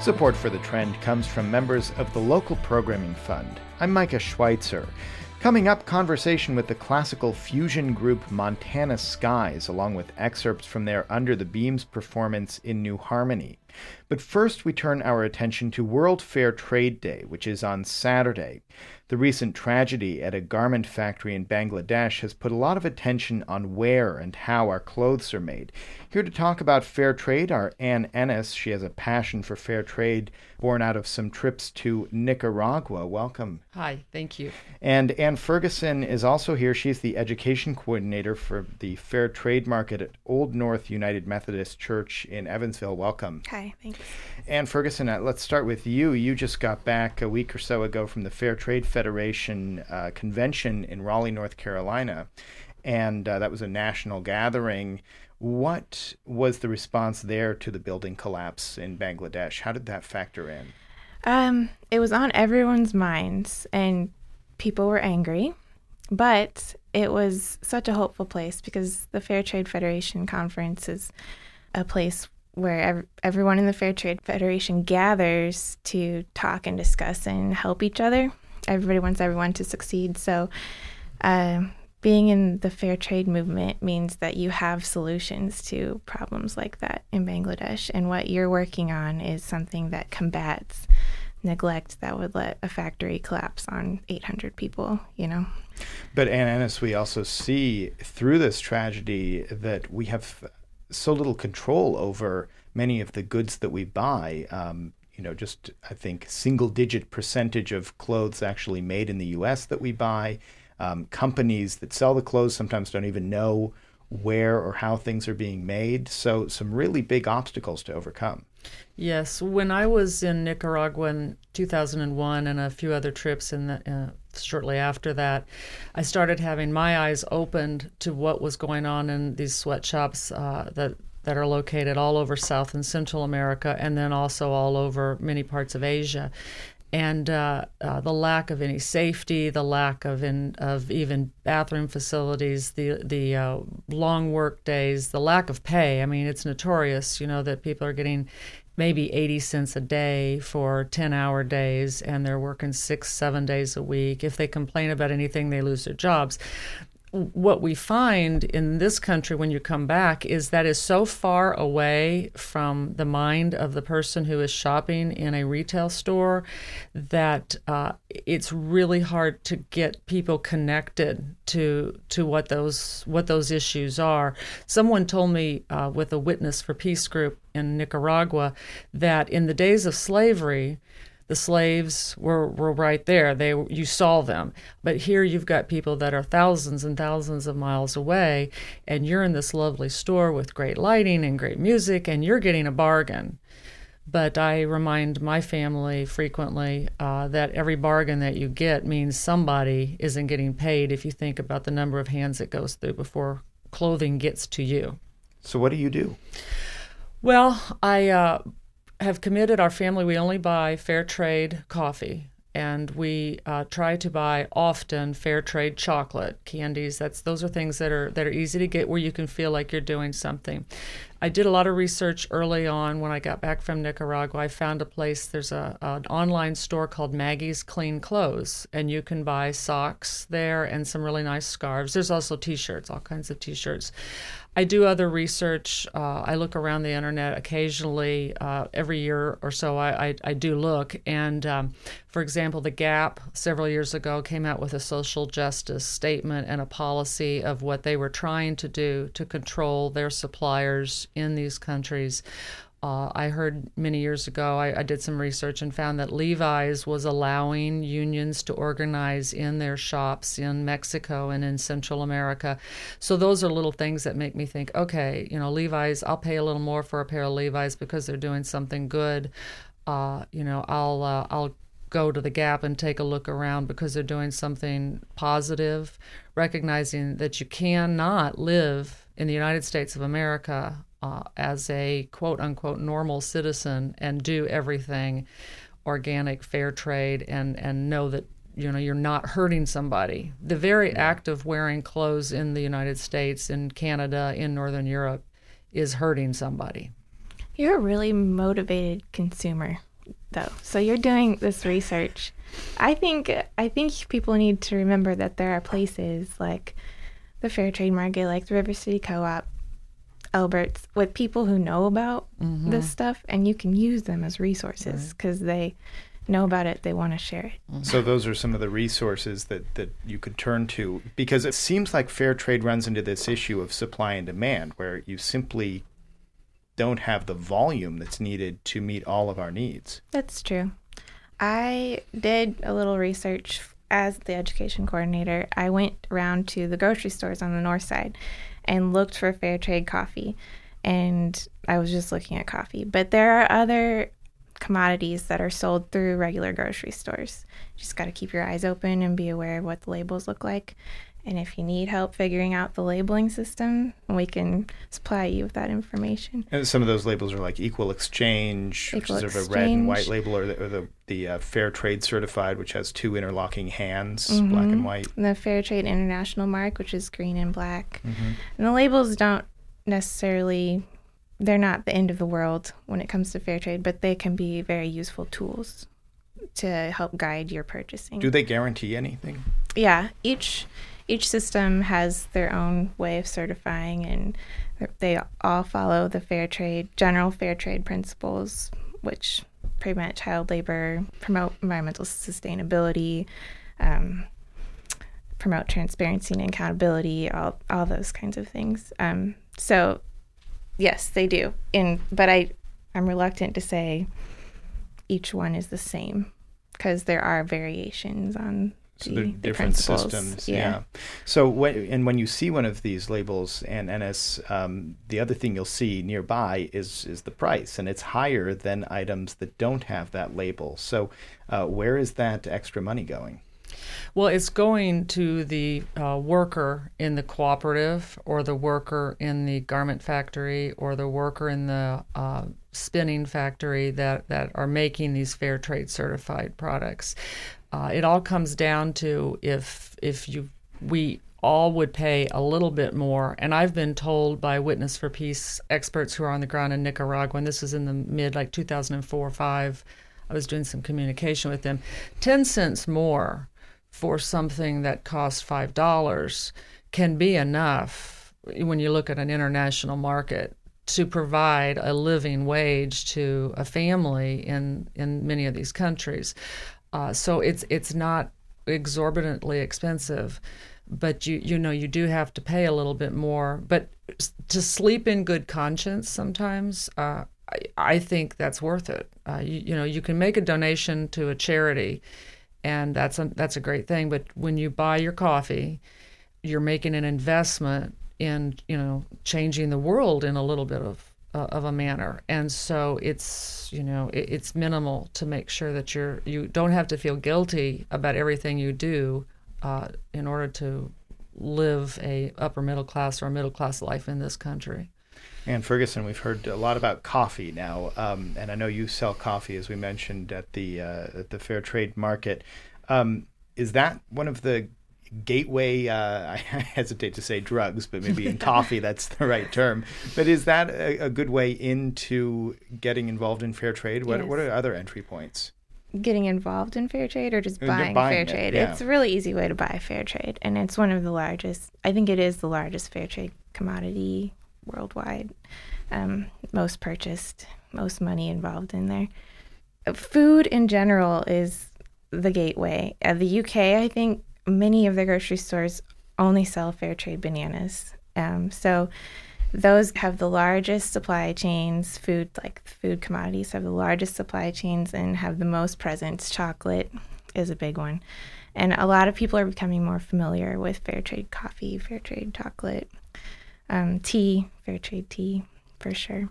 Support for the trend comes from members of the local programming fund. I'm Micah Schweitzer. Coming up, conversation with the classical fusion group Montana Skies, along with excerpts from their Under the Beams performance in New Harmony. But first, we turn our attention to World Fair Trade Day, which is on Saturday. The recent tragedy at a garment factory in Bangladesh has put a lot of attention on where and how our clothes are made. Here to talk about fair trade are Ann Ennis. She has a passion for fair trade born out of some trips to Nicaragua. Welcome. Hi, thank you. And Ann Ferguson is also here. She's the education coordinator for the Fair Trade Market at Old North United Methodist Church in Evansville. Welcome. Hi, thanks. Ann Ferguson, uh, let's start with you. You just got back a week or so ago from the Fair Trade Federation uh, convention in Raleigh, North Carolina, and uh, that was a national gathering. What was the response there to the building collapse in Bangladesh? How did that factor in? Um, it was on everyone's minds, and people were angry, but it was such a hopeful place because the Fair Trade Federation conference is a place where ev- everyone in the Fair Trade Federation gathers to talk and discuss and help each other. Everybody wants everyone to succeed. So, uh, being in the fair trade movement means that you have solutions to problems like that in Bangladesh. And what you're working on is something that combats neglect that would let a factory collapse on 800 people, you know? But, Ann Ennis, we also see through this tragedy that we have so little control over many of the goods that we buy. Um, you know, just I think single digit percentage of clothes actually made in the US that we buy. Um, companies that sell the clothes sometimes don't even know where or how things are being made. So, some really big obstacles to overcome. Yes, when I was in Nicaragua in 2001 and a few other trips in the, uh, shortly after that, I started having my eyes opened to what was going on in these sweatshops uh, that that are located all over South and Central America, and then also all over many parts of Asia and uh, uh, the lack of any safety, the lack of in, of even bathroom facilities, the the uh, long work days, the lack of pay. I mean, it's notorious, you know, that people are getting maybe 80 cents a day for 10 hour days and they're working six, seven days a week. If they complain about anything, they lose their jobs what we find in this country when you come back is that is so far away from the mind of the person who is shopping in a retail store that uh, it's really hard to get people connected to to what those what those issues are. Someone told me uh, with a Witness for Peace group in Nicaragua that in the days of slavery the slaves were, were right there. They you saw them. But here you've got people that are thousands and thousands of miles away, and you're in this lovely store with great lighting and great music, and you're getting a bargain. But I remind my family frequently uh, that every bargain that you get means somebody isn't getting paid if you think about the number of hands it goes through before clothing gets to you. So, what do you do? Well, I uh, have committed our family, we only buy fair trade coffee. And we uh, try to buy often fair trade chocolate, candies. That's those are things that are that are easy to get where you can feel like you're doing something. I did a lot of research early on when I got back from Nicaragua. I found a place, there's a, an online store called Maggie's Clean Clothes, and you can buy socks there and some really nice scarves. There's also t shirts, all kinds of t shirts. I do other research. Uh, I look around the internet occasionally. Uh, every year or so, I, I, I do look. And um, for example, The Gap several years ago came out with a social justice statement and a policy of what they were trying to do to control their suppliers in these countries. Uh, I heard many years ago, I, I, did some research and found that Levi's was allowing unions to organize in their shops in Mexico and in Central America. So those are little things that make me think, okay, you know, Levi's, I'll pay a little more for a pair of Levi's because they're doing something good. Uh, you know, I'll uh, I'll go to the Gap and take a look around because they're doing something positive, recognizing that you cannot live in the United States of America uh, as a quote unquote normal citizen and do everything organic, fair trade, and and know that you know you're not hurting somebody. The very act of wearing clothes in the United States, in Canada, in Northern Europe, is hurting somebody. You're a really motivated consumer. though. So you're doing this research. I think I think people need to remember that there are places like the Fair Trade Market, like the River City Co-op, Alberts, with people who know about Mm-hmm. this stuff, and you can use them as resources because they know about it. They want to share it. So those are some of the resources that, that you could turn to because it seems like fair trade runs into this issue of supply and demand where you simply don't have the volume that's needed to meet all of our needs. That's true. I did a little research as the education coordinator. I went around to the grocery stores on the north side and looked for fair trade coffee. And I was just looking at coffee. But there are other commodities that are sold through regular grocery stores. You just got to keep your eyes open and be aware of what the labels look like. And if you need help figuring out the labeling system, we can supply you with that information. And some of those labels are like equal exchange, which is sort of a red and white label, or the, or the, the uh, fair trade certified, which has two interlocking hands, Mm-hmm. black and white. And the Fair Trade International mark, which is green and black. Mhm. And the labels don't necessarily, they're not the end of the world when it comes to fair trade, but they can be very useful tools to help guide your purchasing. Do they guarantee anything? yeah, each each system has their own way of certifying, and they all follow the fair trade general fair trade principles, which prevent child labor, promote environmental sustainability, um, promote transparency and accountability, all all those kinds of things. Um, so, yes, they do. And but I I'm reluctant to say each one is the same because there are variations on So the, they're the different principles. systems. Yeah. So when and when you see one of these labels Ann Ennis, um, the other thing you'll see nearby is is the price, and it's higher than items that don't have that label. So uh, where is that extra money going? Well, it's going to the uh, worker in the cooperative, or the worker in the garment factory, or the worker in the uh, spinning factory that, that are making these fair trade certified products. Uh, it all comes down to if if you we all would pay a little bit more. And I've been told by Witness for Peace experts who are on the ground in Nicaragua, and this was in the mid like 2004 or 5. I was doing some communication with them. 10 cents more for something that costs $5 can be enough when you look at an international market to provide a living wage to a family in, in many of these countries. Uh, so it's it's not exorbitantly expensive, but you you know you do have to pay a little bit more. But to sleep in good conscience sometimes, uh, I, I think that's worth it. Uh, you, you know you can make a donation to a charity, and that's a, that's a great thing. But when you buy your coffee, you're making an investment in you know changing the world in a little bit of uh, of a manner and so it's you know it, it's minimal to make sure that you're you don't have to feel guilty about everything you do uh, in order to live a upper middle class or a middle class life in this country Ann Ferguson, we've heard a lot about coffee now, um, and I know you sell coffee, as we mentioned at the uh, at the fair trade market. Um, is that one of the gateway? Uh, I hesitate to say drugs, but maybe in coffee that's the right term. But is that a, a good way into getting involved in fair trade? What Yes. what are other entry points? Getting involved in fair trade or just buying, buying fair it, trade? yeah. It's a really easy way to buy fair trade, and it's one of the largest. I think it is the largest fair trade commodity worldwide. Um, most purchased, most money involved in there. Food in general is the gateway. Uh, the UK, I think, many of the grocery stores only sell fair trade bananas. Um, so those have the largest supply chains. Food, like food commodities, have the largest supply chains and have the most presence. Chocolate is a big one. And a lot of people are becoming more familiar with fair trade coffee, fair trade chocolate, um, tea, fair trade tea, for sure.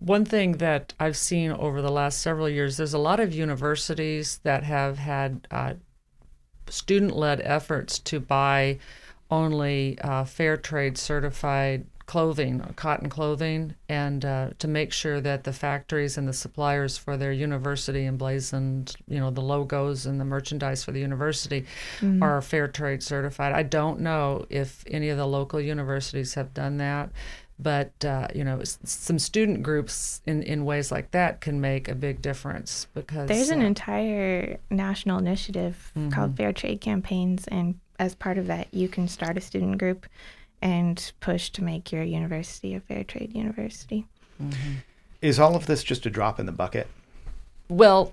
One thing that I've seen over the last several years, there's a lot of universities that have had uh, student led efforts to buy only uh, fair trade certified clothing, cotton clothing, and uh, to make sure that the factories and the suppliers for their university emblazoned, you know, the logos and the merchandise for the university mm-hmm. are fair trade certified. I don't know if any of the local universities have done that but uh, you know some student groups in, in ways like that can make a big difference because there's an uh, entire national initiative mm-hmm. called fair trade campaigns and as part of that you can start a student group and push to make your university a fair trade university mm-hmm. is all of this just a drop in the bucket well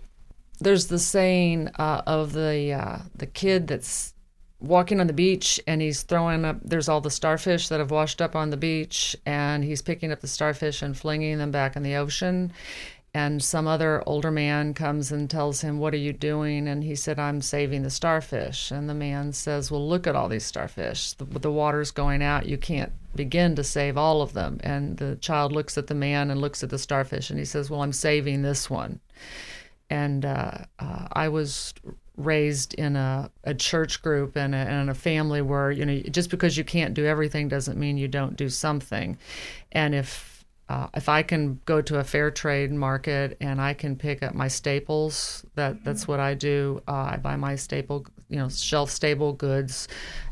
there's the saying uh, of the uh, the kid that's walking on the beach and he's throwing up there's all the starfish that have washed up on the beach and he's picking up the starfish and flinging them back in the ocean. And some other older man comes and tells him what are you doing? And he said i'm saving the starfish. And the man says well look at all these starfish. The, the water's going out. You can't begin to save all of them. And the child looks at the man and looks at the starfish and he says well i'm saving this one. And uh, uh, I was raised in a, a church group and a, and a family where you know just because you can't do everything doesn't mean you don't do something and if uh, if I can go to a fair trade market and I can pick up my staples, that that's what I do. Uh, I buy my staple, you know, shelf stable goods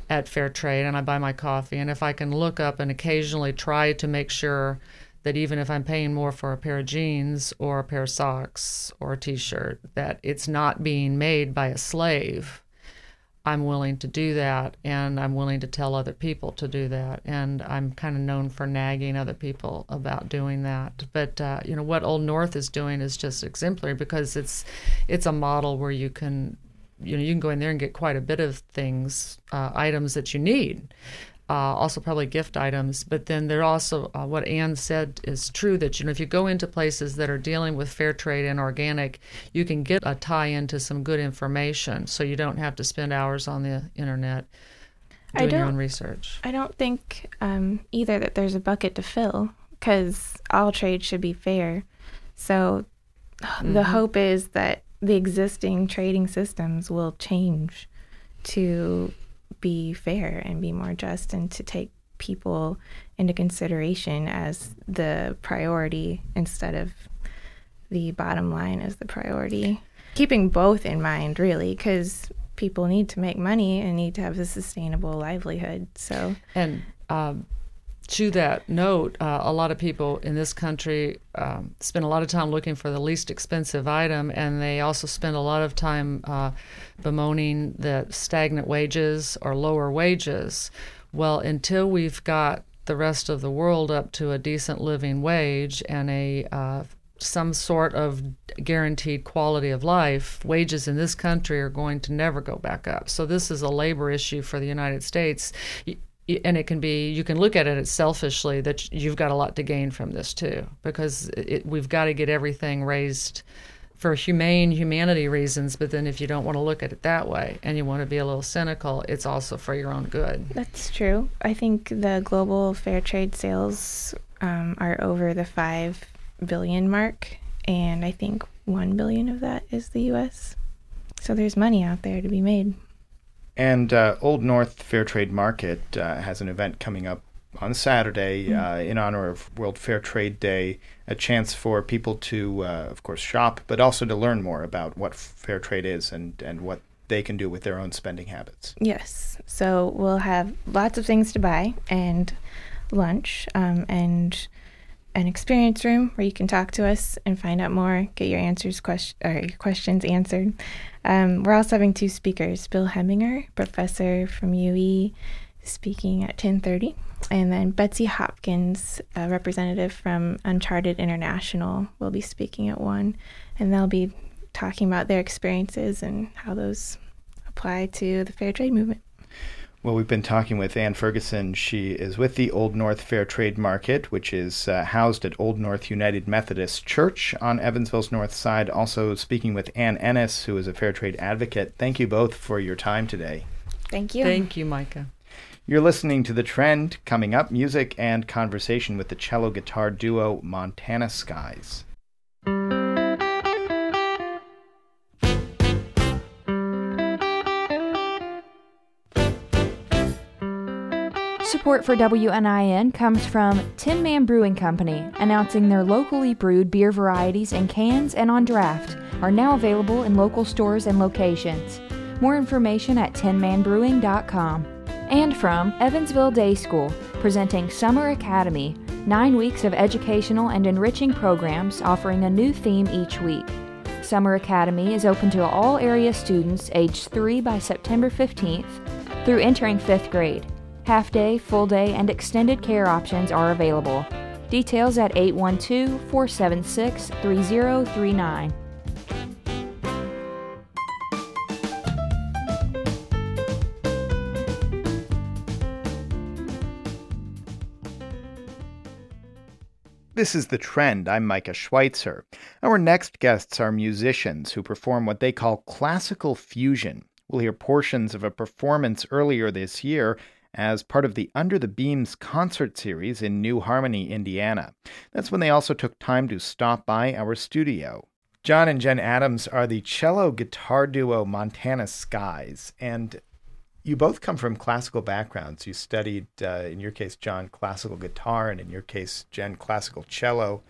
at fair trade, and I buy my coffee. And if I can look up and occasionally try to make sure that even if I'm paying more for a pair of jeans or a pair of socks or a t-shirt, that it's not being made by a slave. I'm willing to do that and I'm willing to tell other people to do that. And I'm kind of known for nagging other people about doing that. But uh, you know what Old North is doing is just exemplary because it's it's a model where you can you know you can go in there and get quite a bit of things uh, items that you need uh, also probably gift items. But then there also uh, what Anne said is true that you know if you go into places that are dealing with fair trade and organic, you can get a tie into some good information, so you don't have to spend hours on the internet doing your own research. I don't think um, either that there's a bucket to fill because all trade should be fair. So mm-hmm. the hope is that the existing trading systems will change to be fair and be more just and to take people into consideration as the priority instead of the bottom line as the priority. Keeping both in mind, really, because people need to make money and need to have a sustainable livelihood. So, and um, to that note, uh, a lot of people in this country um, spend a lot of time looking for the least expensive item, and they also spend a lot of time uh, bemoaning the stagnant wages or lower wages. Well, until we've got the rest of the world up to a decent living wage and a uh, some sort of guaranteed quality of life, wages in this country are going to never go back up. So this is a labor issue for the United States and it can be you can look at it selfishly that you've got a lot to gain from this too because it, we've got to get everything raised for humane humanity reasons but then if you don't want to look at it that way and you want to be a little cynical it's also for your own good. That's true. I think the global fair trade sales um, are over the 5 billion mark and i think 1 billion of that is the us so there's money out there to be made and uh, Old North Fair Trade Market uh, has an event coming up on Saturday mm. uh, in honor of World Fair Trade Day, a chance for people to, uh, of course, shop, but also to learn more about what fair trade is and, and what they can do with their own spending habits. Yes. So we'll have lots of things to buy and lunch um, and an experience room where you can talk to us and find out more, get your answers question or your questions answered. Um, we're also having two speakers: Bill Heminger, professor from UE, speaking at 10:30, and then Betsy Hopkins, a representative from Uncharted International, will be speaking at one, and they'll be talking about their experiences and how those apply to the fair trade movement. Well, we've been talking with Ann Ferguson. She is with the Old North Fair Trade Market, which is uh, housed at Old North United Methodist Church on Evansville's north side. Also speaking with Ann Ennis, who is a fair trade advocate. Thank you both for your time today. Thank you. Thank you, Micah. You're listening to The Trend. Coming up, music and conversation with the cello guitar duo Montana Skies. Support for WNIN comes from Tin Man Brewing Company, announcing their locally brewed beer varieties in cans and on draft are now available in local stores and locations. More information at tinmanbrewing.com. And from Evansville Day School, presenting Summer Academy, nine weeks of educational and enriching programs offering a new theme each week. Summer Academy is open to all area students aged 3 by September 15th through entering 5th grade. Half day, full day, and extended care options are available. Details at 812 476 3039. This is The Trend. I'm Micah Schweitzer. Our next guests are musicians who perform what they call classical fusion. We'll hear portions of a performance earlier this year as part of the Under the Beams concert series in New Harmony, Indiana. That's when they also took time to stop by our studio. John and Jen Adams are the cello guitar duo Montana Skies, and you both come from classical backgrounds. You studied, uh, in your case, John, classical guitar, and in your case, Jen, classical cello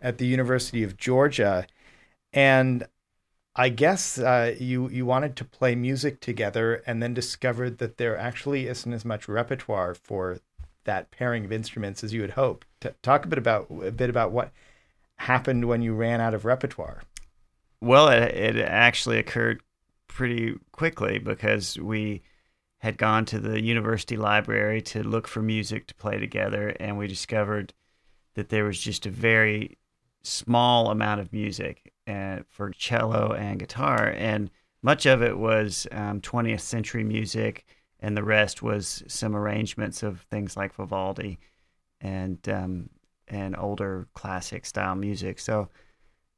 at the University of Georgia. And I guess uh, you you wanted to play music together, and then discovered that there actually isn't as much repertoire for that pairing of instruments as you had hoped. T- talk a bit about a bit about what happened when you ran out of repertoire. Well, it, it actually occurred pretty quickly because we had gone to the university library to look for music to play together, and we discovered that there was just a very small amount of music uh, for cello and guitar, and much of it was um, 20th century music, and the rest was some arrangements of things like Vivaldi and um, and older classic style music. So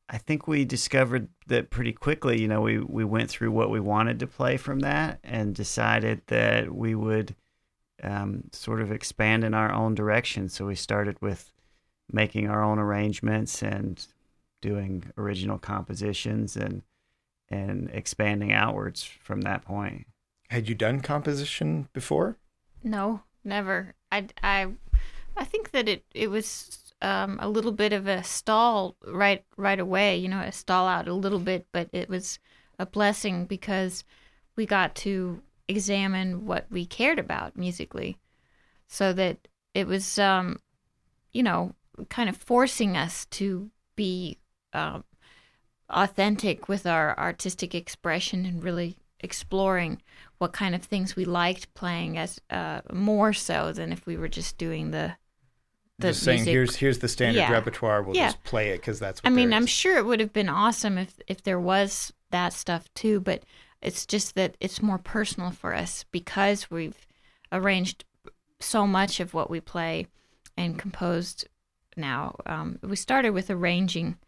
I think we discovered that pretty quickly. You know, we we went through what we wanted to play from that and decided that we would um, sort of expand in our own direction. So we started with making our own arrangements and doing original compositions and and expanding outwards from that point. Had you done composition before? No, never. I, I, I think that it, it was um, a little bit of a stall right right away. You know, a stall out a little bit, but it was a blessing because we got to examine what we cared about musically, so that it was, um, you know, kind of forcing us to be um, authentic with our artistic expression and really exploring what kind of things we liked playing as uh, more so than if we were just doing the the just saying music. here's here's the standard Yeah. repertoire. We'll Yeah. just play it because that's. What I mean, I'm sure it would have been awesome if if there was that stuff too, but it's just that it's more personal for us because we've arranged so much of what we play and composed now. Um, we started with arranging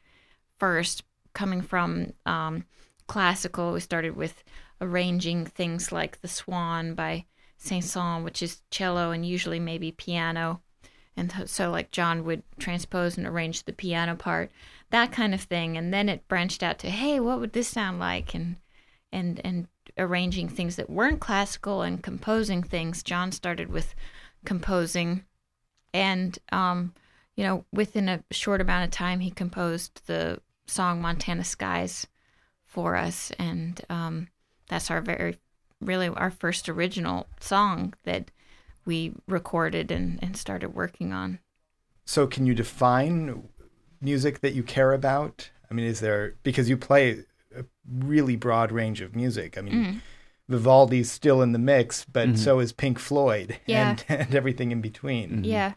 first, coming from um, classical. We started with arranging things like The Swan by Saint Saëns, which is cello and usually maybe piano. And so, like, John would transpose and arrange the piano part, that kind of thing. And then it branched out to, hey, what would this sound like? And and and arranging things that weren't classical and composing things. John started with composing, and um, you know, within a short amount of time, he composed the song "Montana Skies" for us, and um, that's our very, really our first original song that we recorded and, and started working on. So, can you define music that you care about? I mean, is there because you play a really broad range of music? I mean, Mm. Vivaldi's still in the mix, but Mhm. so is Pink Floyd Yeah. and, and everything in between. Yeah,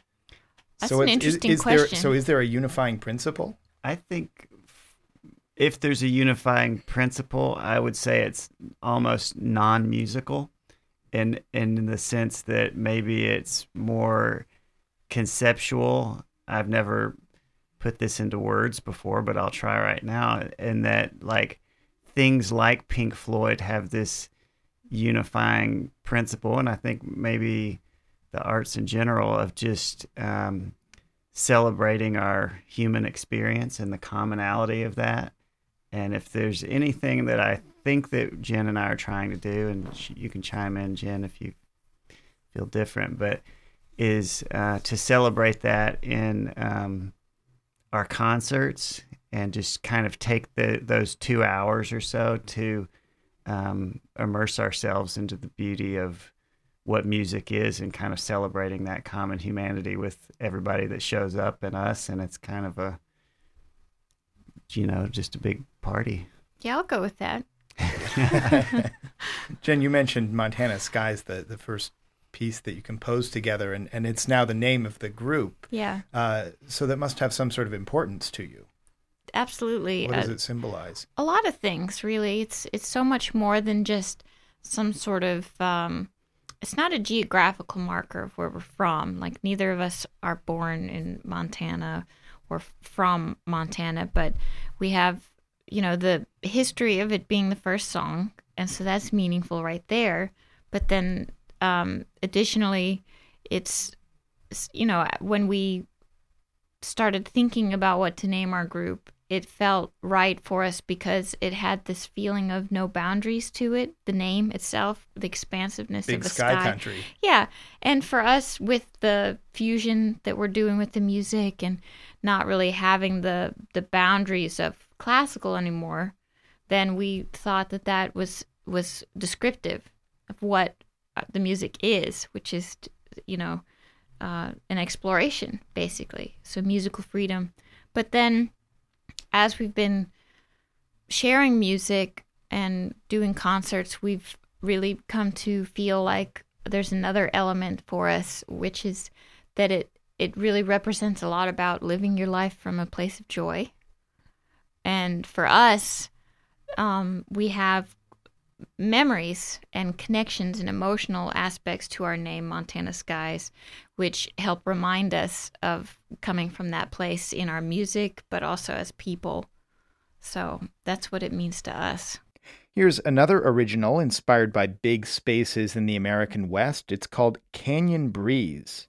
that's so an it's- is- interesting is there- question. so, is there a unifying principle? I think if there's a unifying principle, I would say it's almost non-musical, in in the sense that maybe it's more conceptual. I've never put this into words before, but I'll try right now. And that like things like Pink Floyd have this unifying principle, and I think maybe the arts in general of just um, celebrating our human experience and the commonality of that. And if there's anything that I think that Jen and I are trying to do, and you can chime in, Jen, if you feel different, but is uh, to celebrate that in um, our concerts and just kind of take the those two hours or so to um, immerse ourselves into the beauty of what music is and kind of celebrating that common humanity with everybody that shows up and us. And it's kind of a you know just a big party Yeah, I'll go with that. Jen, you mentioned Montana Skies, the, the first piece that you composed together, and, and it's now the name of the group. Yeah, Uh, so that must have some sort of importance to you. absolutely. What does Uh, it symbolize? a lot of things really it's it's so much more than just some sort of um it's not a geographical marker of where we're from like neither of us are born in montana or from montana but we have you know the history of it being the first song and so that's meaningful right there but then um additionally it's you know when we started thinking about what to name our group, it felt right for us because it had this feeling of no boundaries to it, the name itself, the expansiveness Big of the sky, sky. country. Yeah. And for us with the fusion that we're doing with the music and not really having the the boundaries of classical anymore, then we thought that that was was descriptive of what uh, the music is, which is you know uh, an exploration basically. So musical freedom. But then as we've been sharing music and doing concerts, we've really come to feel like there's another element for us, which is that it it really represents a lot about living your life from a place of joy. And for us, um, we have memories and connections and emotional aspects to our name, Montana Skies, which help remind us of coming from that place in our music, but also as people. So that's what it means to us. Here's another original inspired by big spaces in the American West. It's called Canyon Breeze.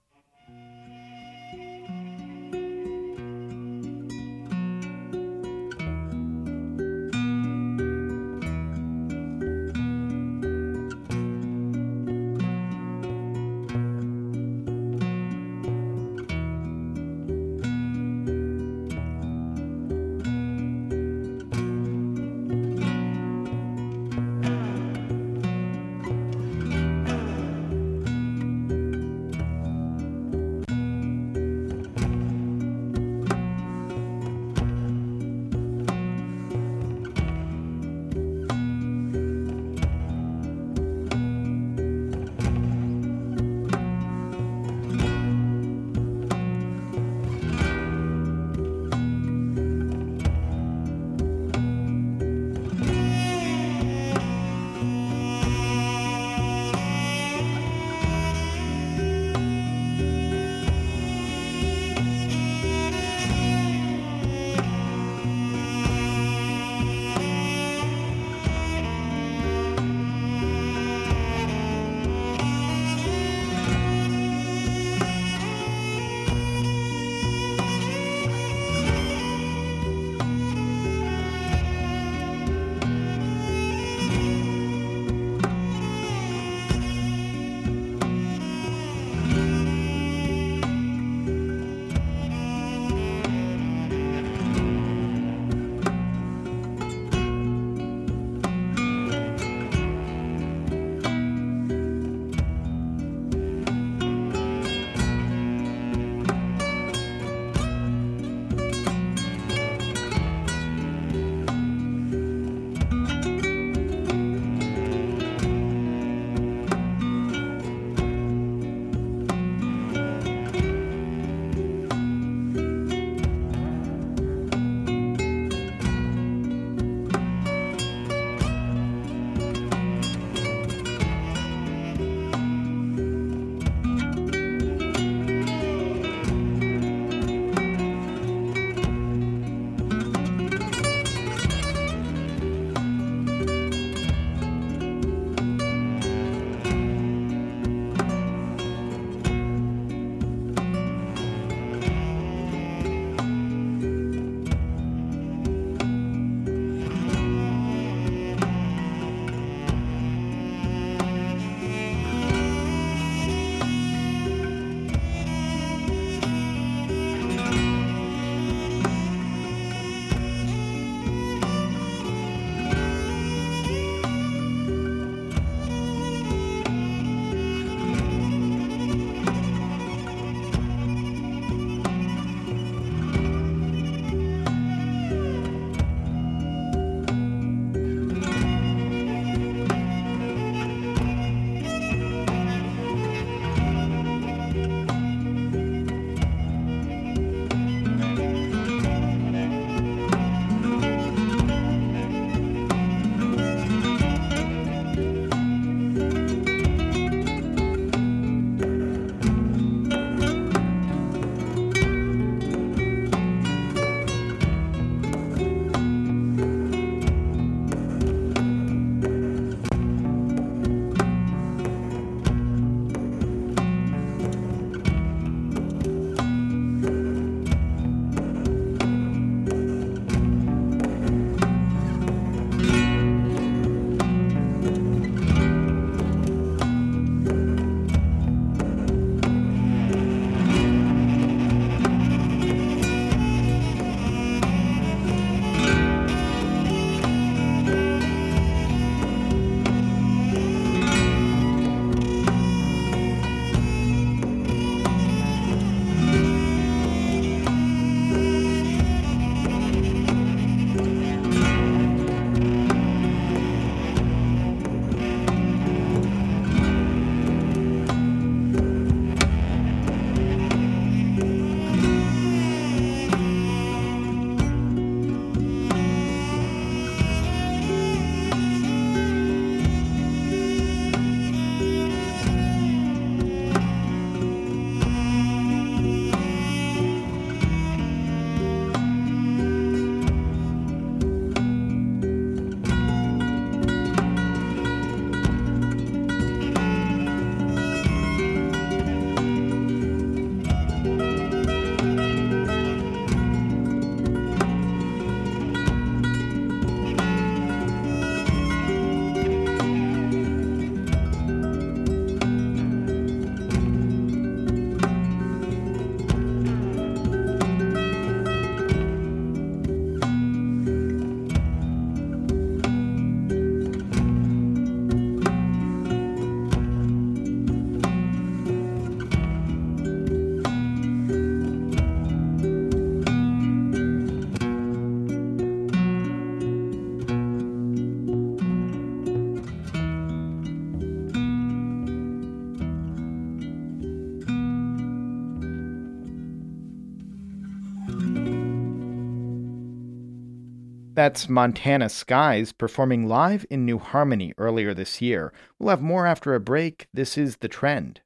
That's Montana Skies performing live in New Harmony earlier this year. We'll have more after a break. This is The Trend.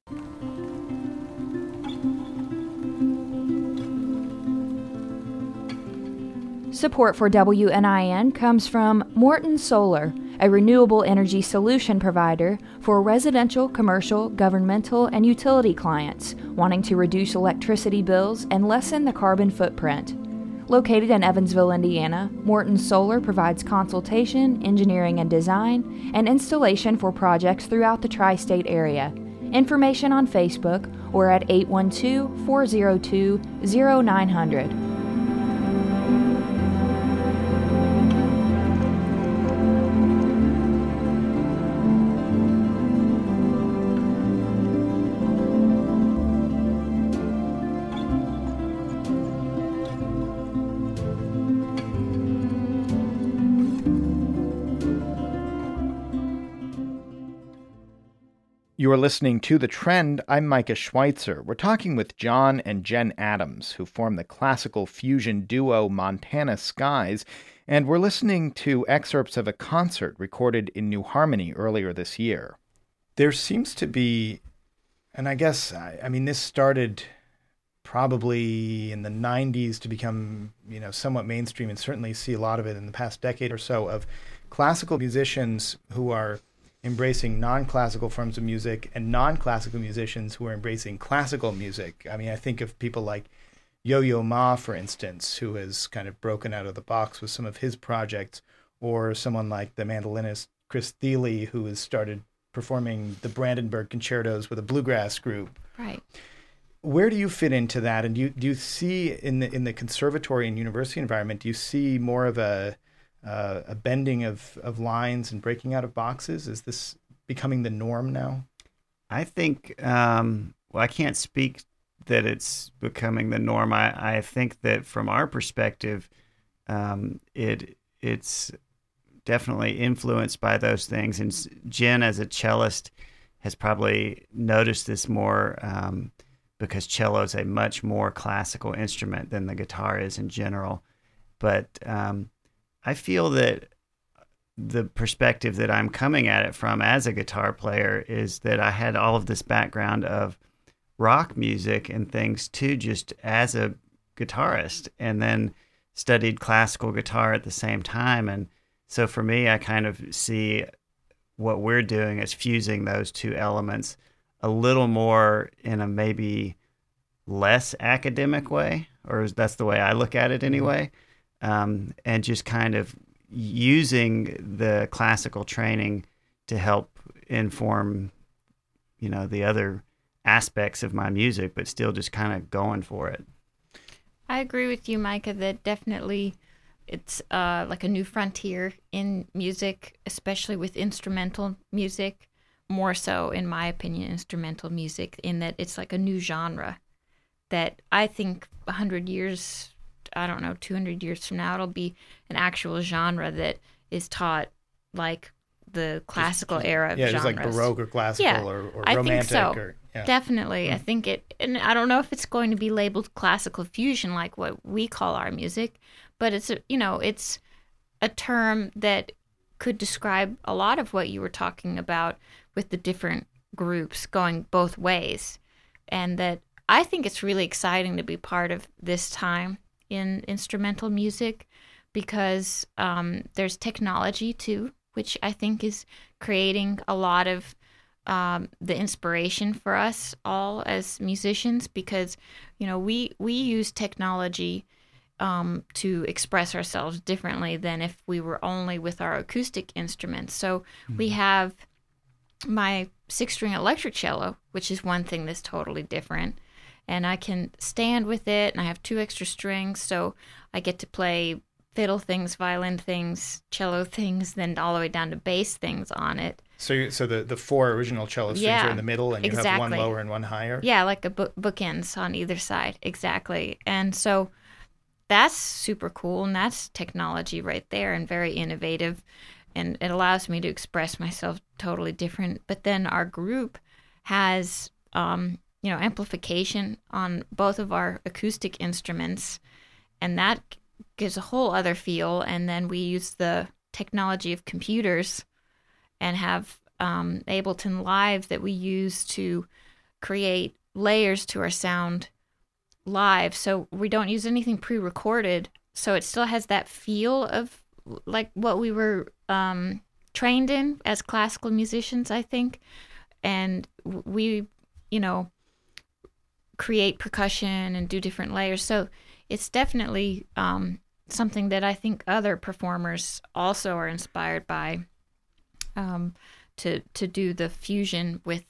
Support for WNIN comes from Morton Solar, a renewable energy solution provider for residential, commercial, governmental, and utility clients wanting to reduce electricity bills and lessen the carbon footprint. Located in Evansville, Indiana, Morton Solar provides consultation, engineering and design, and installation for projects throughout the tri state area. Information on Facebook or at 812 402 0900. You are listening to The Trend. I'm Micah Schweitzer. We're talking with John and Jen Adams, who form the classical fusion duo Montana Skies, and we're listening to excerpts of a concert recorded in New Harmony earlier this year. There seems to be, and I guess, I, I mean, this started probably in the 90s to become, you know, somewhat mainstream, and certainly see a lot of it in the past decade or so of classical musicians who are embracing non-classical forms of music and non-classical musicians who are embracing classical music. I mean, I think of people like Yo-Yo Ma, for instance, who has kind of broken out of the box with some of his projects, or someone like the mandolinist Chris Thile, who has started performing the Brandenburg concertos with a bluegrass group. Right. Where do you fit into that? And do you do you see in the in the conservatory and university environment? Do you see more of a uh, a bending of, of lines and breaking out of boxes? Is this becoming the norm now? I think, um, well, I can't speak that it's becoming the norm. I, I think that from our perspective, um, it it's definitely influenced by those things. And Jen, as a cellist, has probably noticed this more um, because cello is a much more classical instrument than the guitar is in general. But um, I feel that the perspective that I'm coming at it from as a guitar player is that I had all of this background of rock music and things too, just as a guitarist, and then studied classical guitar at the same time. And so for me, I kind of see what we're doing as fusing those two elements a little more in a maybe less academic way, or that's the way I look at it mm-hmm. Um, and just kind of using the classical training to help inform, you know, the other aspects of my music, but still just kind of going for it. I agree with you, Micah, that definitely it's uh, like a new frontier in music, especially with instrumental music. More so, in my opinion, instrumental music, in that it's like a new genre that I think 100 years I don't know, 200 years from now, it'll be an actual genre that is taught like the classical just, era of yeah, genres. just like Baroque or classical yeah, or, or I romantic. Think so. Or, yeah. Definitely. Mm. I think it, and I don't know if it's going to be labeled classical fusion like what we call our music, but it's, a, you know, it's a term that could describe a lot of what you were talking about with the different groups going both ways. And that I think it's really exciting to be part of this time in instrumental music because um, there's technology too, which I think is creating a lot of um, the inspiration for us all as musicians because you know we we use technology um, to express ourselves differently than if we were only with our acoustic instruments. So mm-hmm. we have my six string electric cello, which is one thing that's totally different and I can stand with it. And I have two extra strings, so I get to play fiddle things, violin things, cello things, then all the way down to bass things on it. So, you, so the, the four original cello strings yeah, are in the middle, and you exactly. have one lower and one higher. Yeah, like a book, bookends on either side, exactly. And so that's super cool, and that's technology right there, and very innovative, and it allows me to express myself totally different. But then our group has um, you know amplification on both of our acoustic instruments and that gives a whole other feel. And then we use the technology of computers and have um, Ableton Live that we use to create layers to our sound live. So we don't use anything pre recorded. So it still has that feel of like what we were um, trained in as classical musicians, I think. And we, you know, create percussion and do different layers. So it's definitely um, something that I think other performers also are inspired by um, to to do the fusion with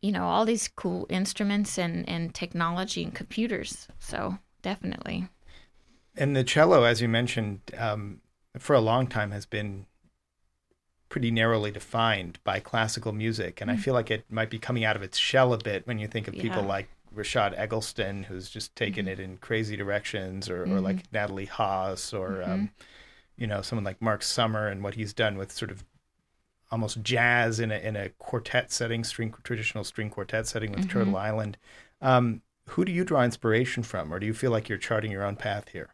you know all these cool instruments and and technology and computers. So definitely. And the cello, as you mentioned, um, for a long time has been pretty narrowly defined by classical music, and mm-hmm. I mm. feel like it might be coming out of its shell a bit when you think of yeah. people like Rushad Eggleston, who's just taken mm-hmm. it in crazy directions, or, mm-hmm. or like Natalie Haas, or mm-hmm. um, you know someone like Mark Summer and what he's done with sort of almost jazz in a in a quartet setting, string traditional string quartet setting with mm-hmm. Turtle Island. Um, who do you draw inspiration from, or do you feel like you're charting your own path here?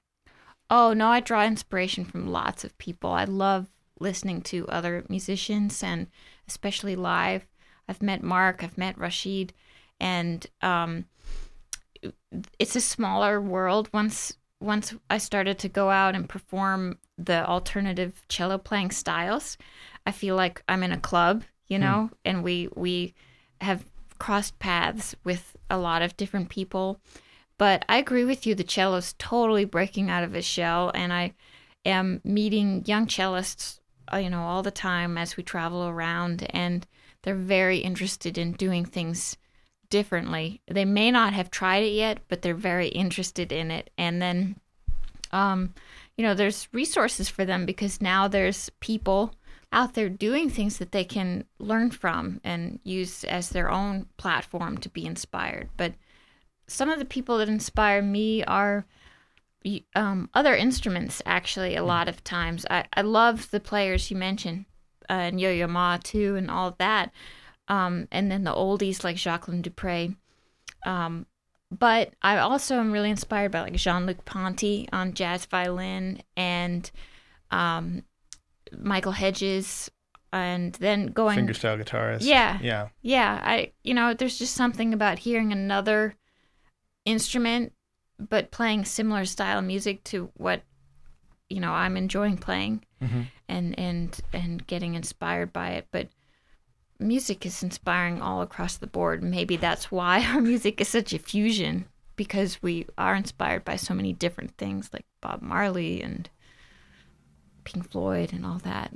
Oh no, I draw inspiration from lots of people. I love listening to other musicians and especially live. I've met Mark, I've met Rashid and um, it's a smaller world once once I started to go out and perform the alternative cello playing styles, I feel like I'm in a club, you hmm. know, and we we have crossed paths with a lot of different people. But I agree with you, the cello's totally breaking out of its shell, and I am meeting young cellists, you know, all the time as we travel around, and they're very interested in doing things differently. They may not have tried it yet, but they're very interested in it. And then, um, you know, there's resources for them because now there's people out there doing things that they can learn from and use as their own platform to be inspired. But some of the people that inspire me are um, other instruments, actually, a lot of times. I, I love the players you mentioned, uh, and Yo Yo Ma, too, and all of that um, and then the oldies like Jacqueline du Pré. Um, but I also am really inspired by like Jean Luc Ponty on jazz violin and um, Michael Hedges, and then going fingerstyle guitarist. Yeah, yeah, yeah. I you know there's just something about hearing another instrument, but playing similar style music to what you know I'm enjoying playing, mm-hmm. and and and getting inspired by it. But music is inspiring all across the board. Maybe that's why our music is such a fusion because we are inspired by so many different things like Bob Marley and Pink Floyd and all that.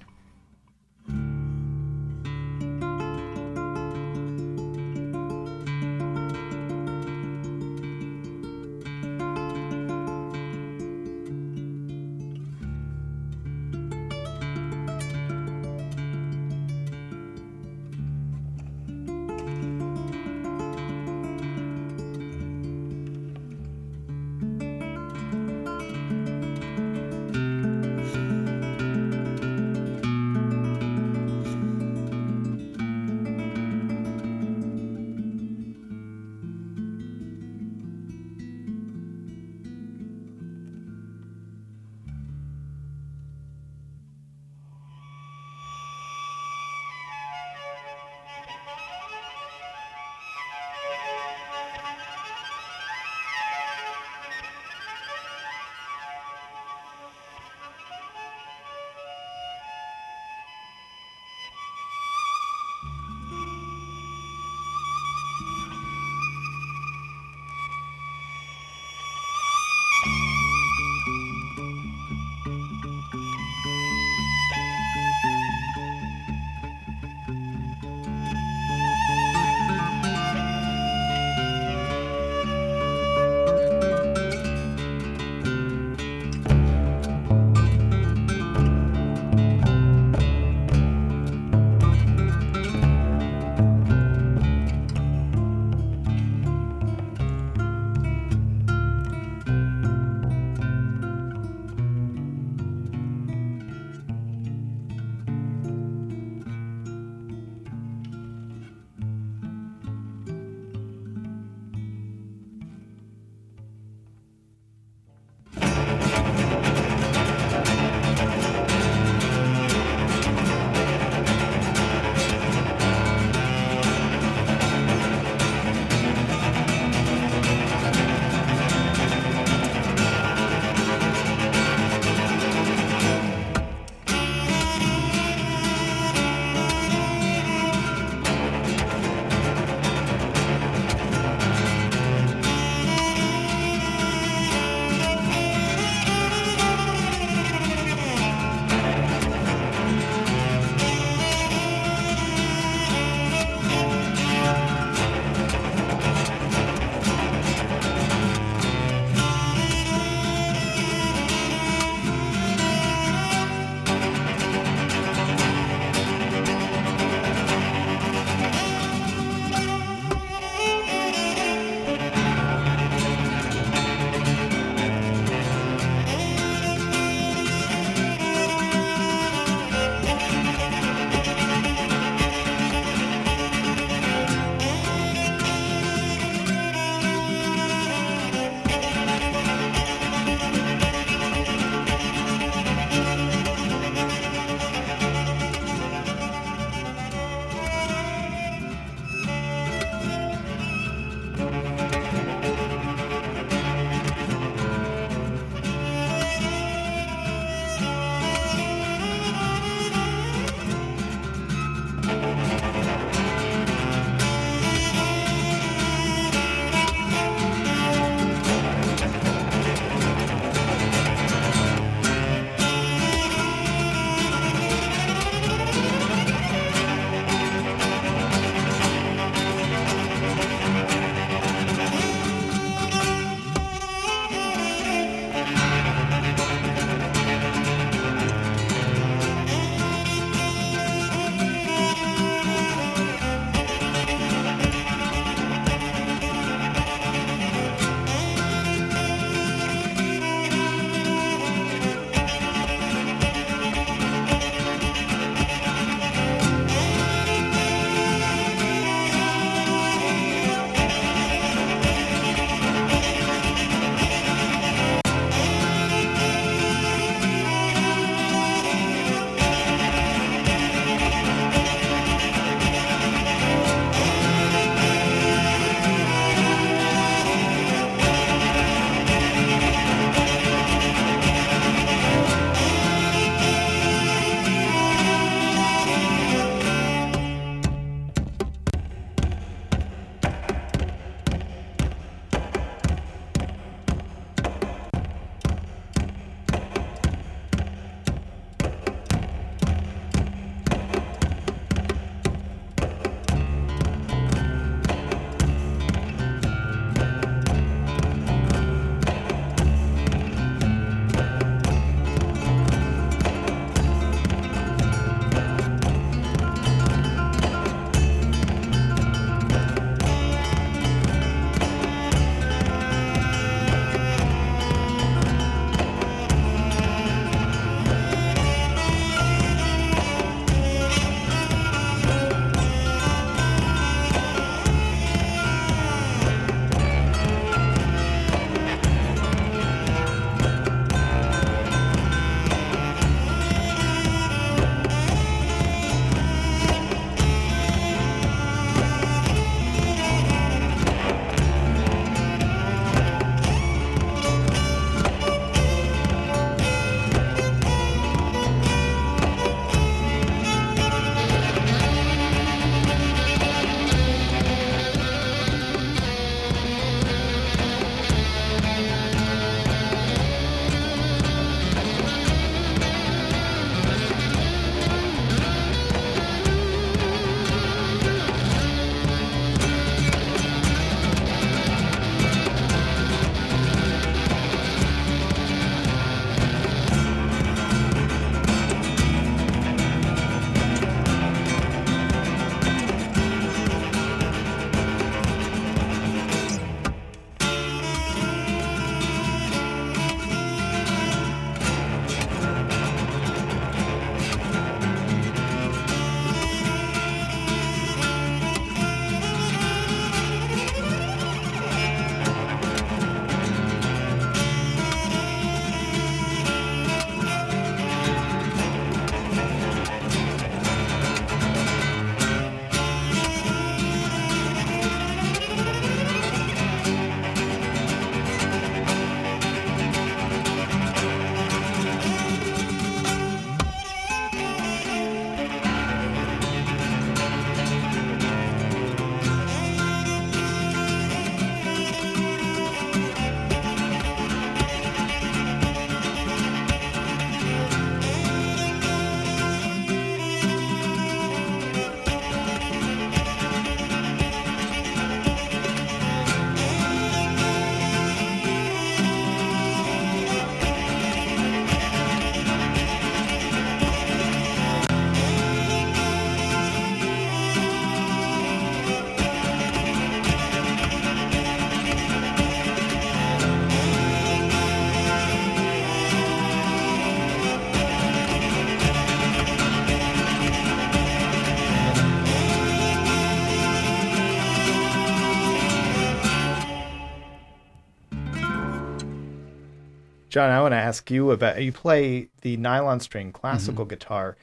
John, I want to ask you about you play the nylon string classical mm-hmm. guitar,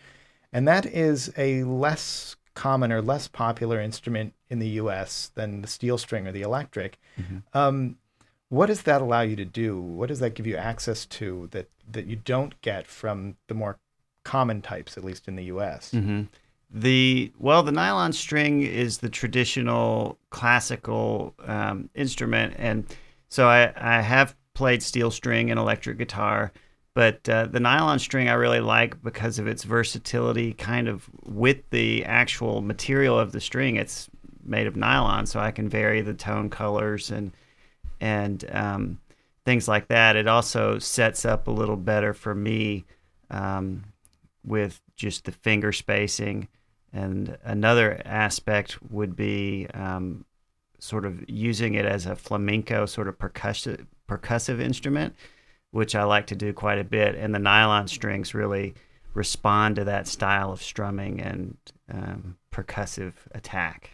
and that is a less common or less popular instrument in the U.S. than the steel string or the electric. Mm-hmm. Um, what does that allow you to do? What does that give you access to that that you don't get from the more common types, at least in the U.S.? Mm-hmm. The well, the nylon string is the traditional classical um, instrument, and so I, I have played steel string and electric guitar, but uh, the nylon string I really like because of its versatility, kind of with the actual material of the string. It's made of nylon, so I can vary the tone colors and and um, things like that. It also sets up a little better for me um, with just the finger spacing. And another aspect would be um, sort of using it as a flamenco sort of percussive percussive instrument, which I like to do quite a bit. And the nylon strings really respond to that style of strumming and um, percussive attack.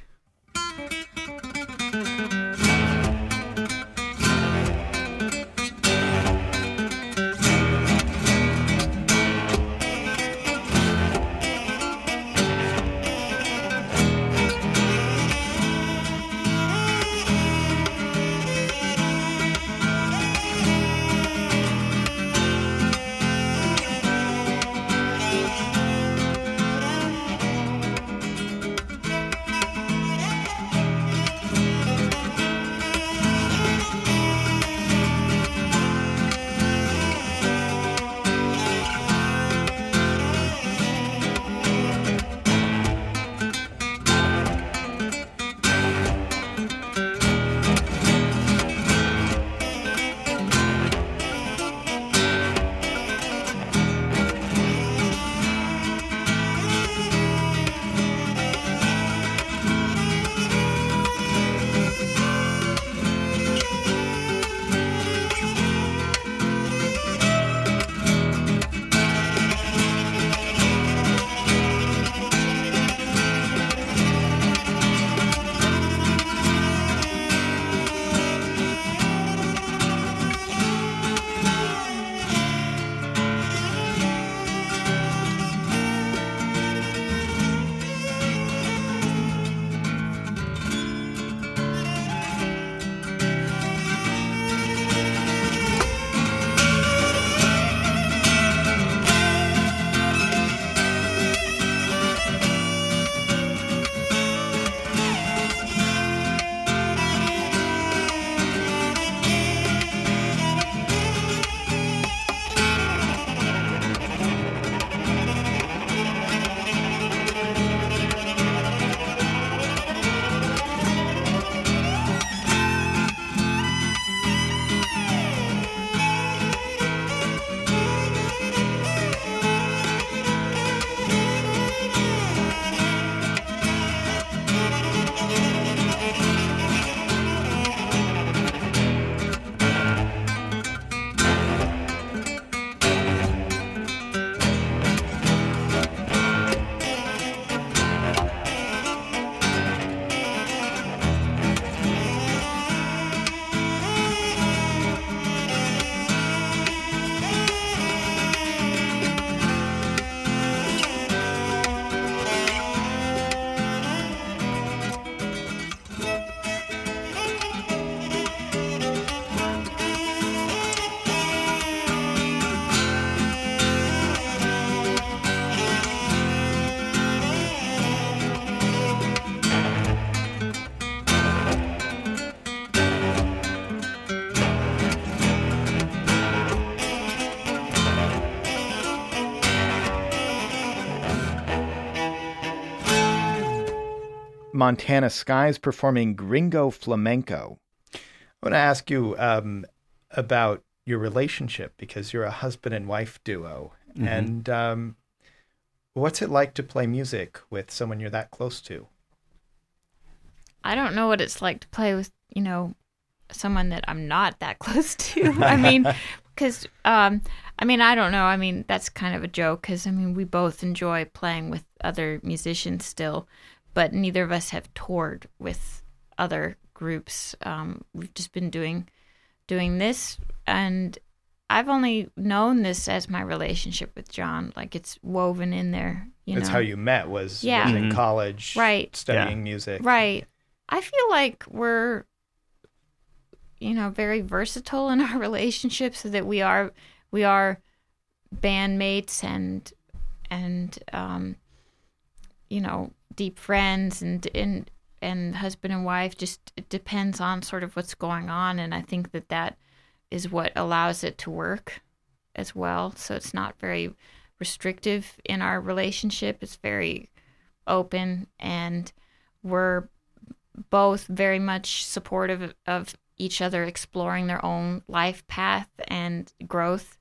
Montana Skies performing Gringo Flamenco. I want to ask you um, about your relationship because you're a husband and wife duo. Mm-hmm. And um, what's it like to play music with someone you're that close to? I don't know what it's like to play with, you know, someone that I'm not that close to. I mean, because, um, I mean, I don't know. I mean, that's kind of a joke because, I mean, we both enjoy playing with other musicians still but neither of us have toured with other groups. Um, we've just been doing doing this, and I've only known this as my relationship with John. Like it's woven in there. You That's know? how you met was, Yeah. was in Mhm. college, Right. studying Yeah. music. Right. I feel like we're, you know, very versatile in our relationship, So that we are, we are bandmates and and um, you know, deep friends and and and husband and wife. Just it depends on sort of what's going on, and I think that that is what allows it to work as well. So it's not very restrictive in our relationship. It's very open and we're both very much supportive of each other exploring their own life path and growth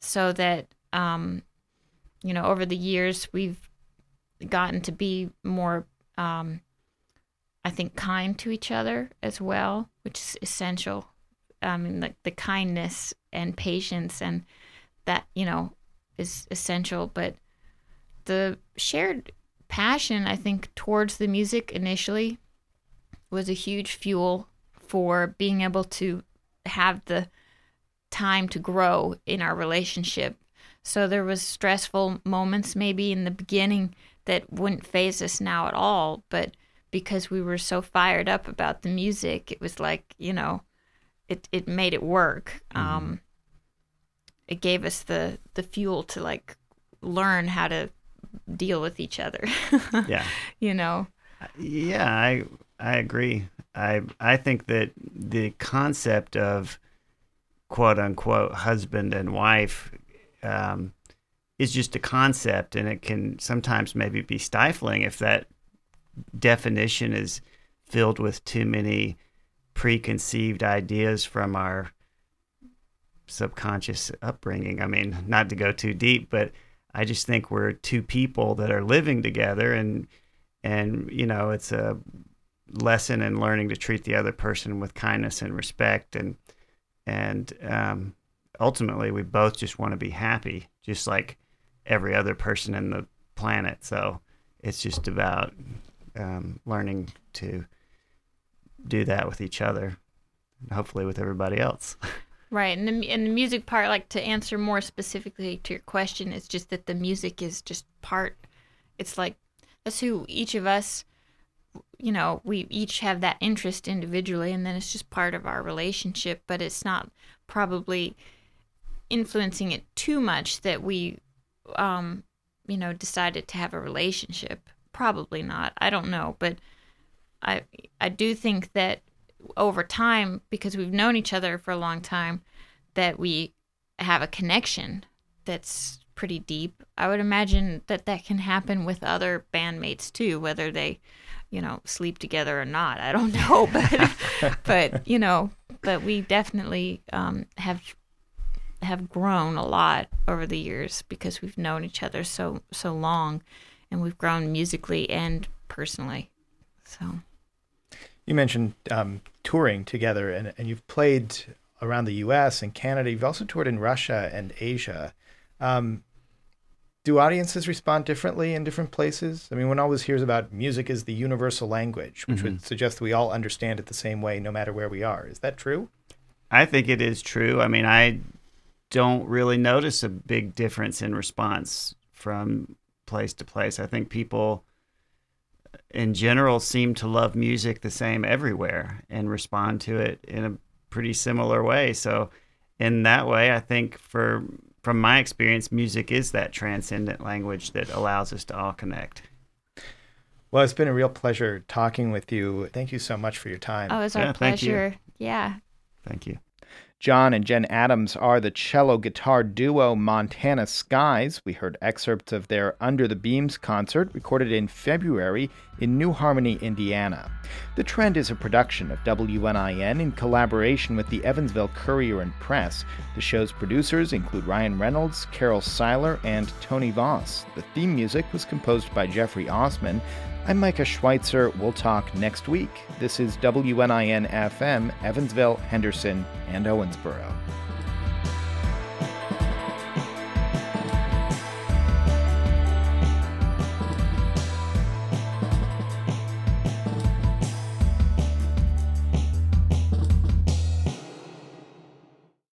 so that um, you know over the years we've gotten to be more um, i think kind to each other as well which is essential. I mean like the kindness and patience and that you know is essential. But the shared passion i think towards the music initially was a huge fuel for being able to have the time to grow in our relationship. So there was stressful moments maybe in the beginning that wouldn't phase us now at all but because we were so fired up about the music it was like you know it it made it work um it gave us the the fuel to like learn how to deal with each other Yeah. you know Yeah, I I agree. I I think that the concept of quote unquote husband and wife um, is just a concept, and it can sometimes maybe be stifling if that definition is filled with too many preconceived ideas from our subconscious upbringing. I mean, not to go too deep, but I just think we're two people that are living together and and you know, it's a lesson in learning to treat the other person with kindness and respect and and um ultimately we both just want to be happy just like every other person in the planet. So it's just about um, learning to do that with each other, and hopefully with everybody else. Right, and the and the music part, like to answer more specifically to your question, it's just that the music is just part. It's like that's who each of us, you know, we each have that interest individually, and then it's just part of our relationship. But it's not probably influencing it too much that we, um, you know, decided to have a relationship. Probably not. I don't know, but I I do think that over time because we've known each other for a long time that we have a connection that's pretty deep. I would imagine that that can happen with other bandmates too, whether they, you know, sleep together or not. I don't know, but but you know, but we definitely um, have have grown a lot over the years because we've known each other so so long, and we've grown musically and personally. So. You mentioned um, touring together, and, and you've played around the U.S. and Canada. You've also toured in Russia and Asia. Um, do audiences respond differently in different places? I mean, one always hears about music is the universal language, which would suggest we all understand it the same way no matter where we are. Is that true? I think it is true. I mean, I don't really notice a big difference in response from place to place. I think people in general seem to love music the same everywhere and respond to it in a pretty similar way. So in that way, I think for from my experience, music is that transcendent language that allows us to all connect. Well, it's been a real pleasure talking with you. Thank you so much for your time. Oh, it's Yeah, our thank you. pleasure. Yeah. Thank you. John and Jen Adams are the cello guitar duo Montana Skies. We heard excerpts of their Under the Beams concert recorded in February in New Harmony, Indiana. The Trend is a production of WNIN in collaboration with the Evansville Courier and Press. The show's producers include Ryan Reynolds, Carol Seiler, and Tony Voss. The theme music was composed by Jeffrey Osman. I'm Micah Schweitzer. We'll talk next week. This is WNIN FM, Evansville, Henderson, and Owensboro.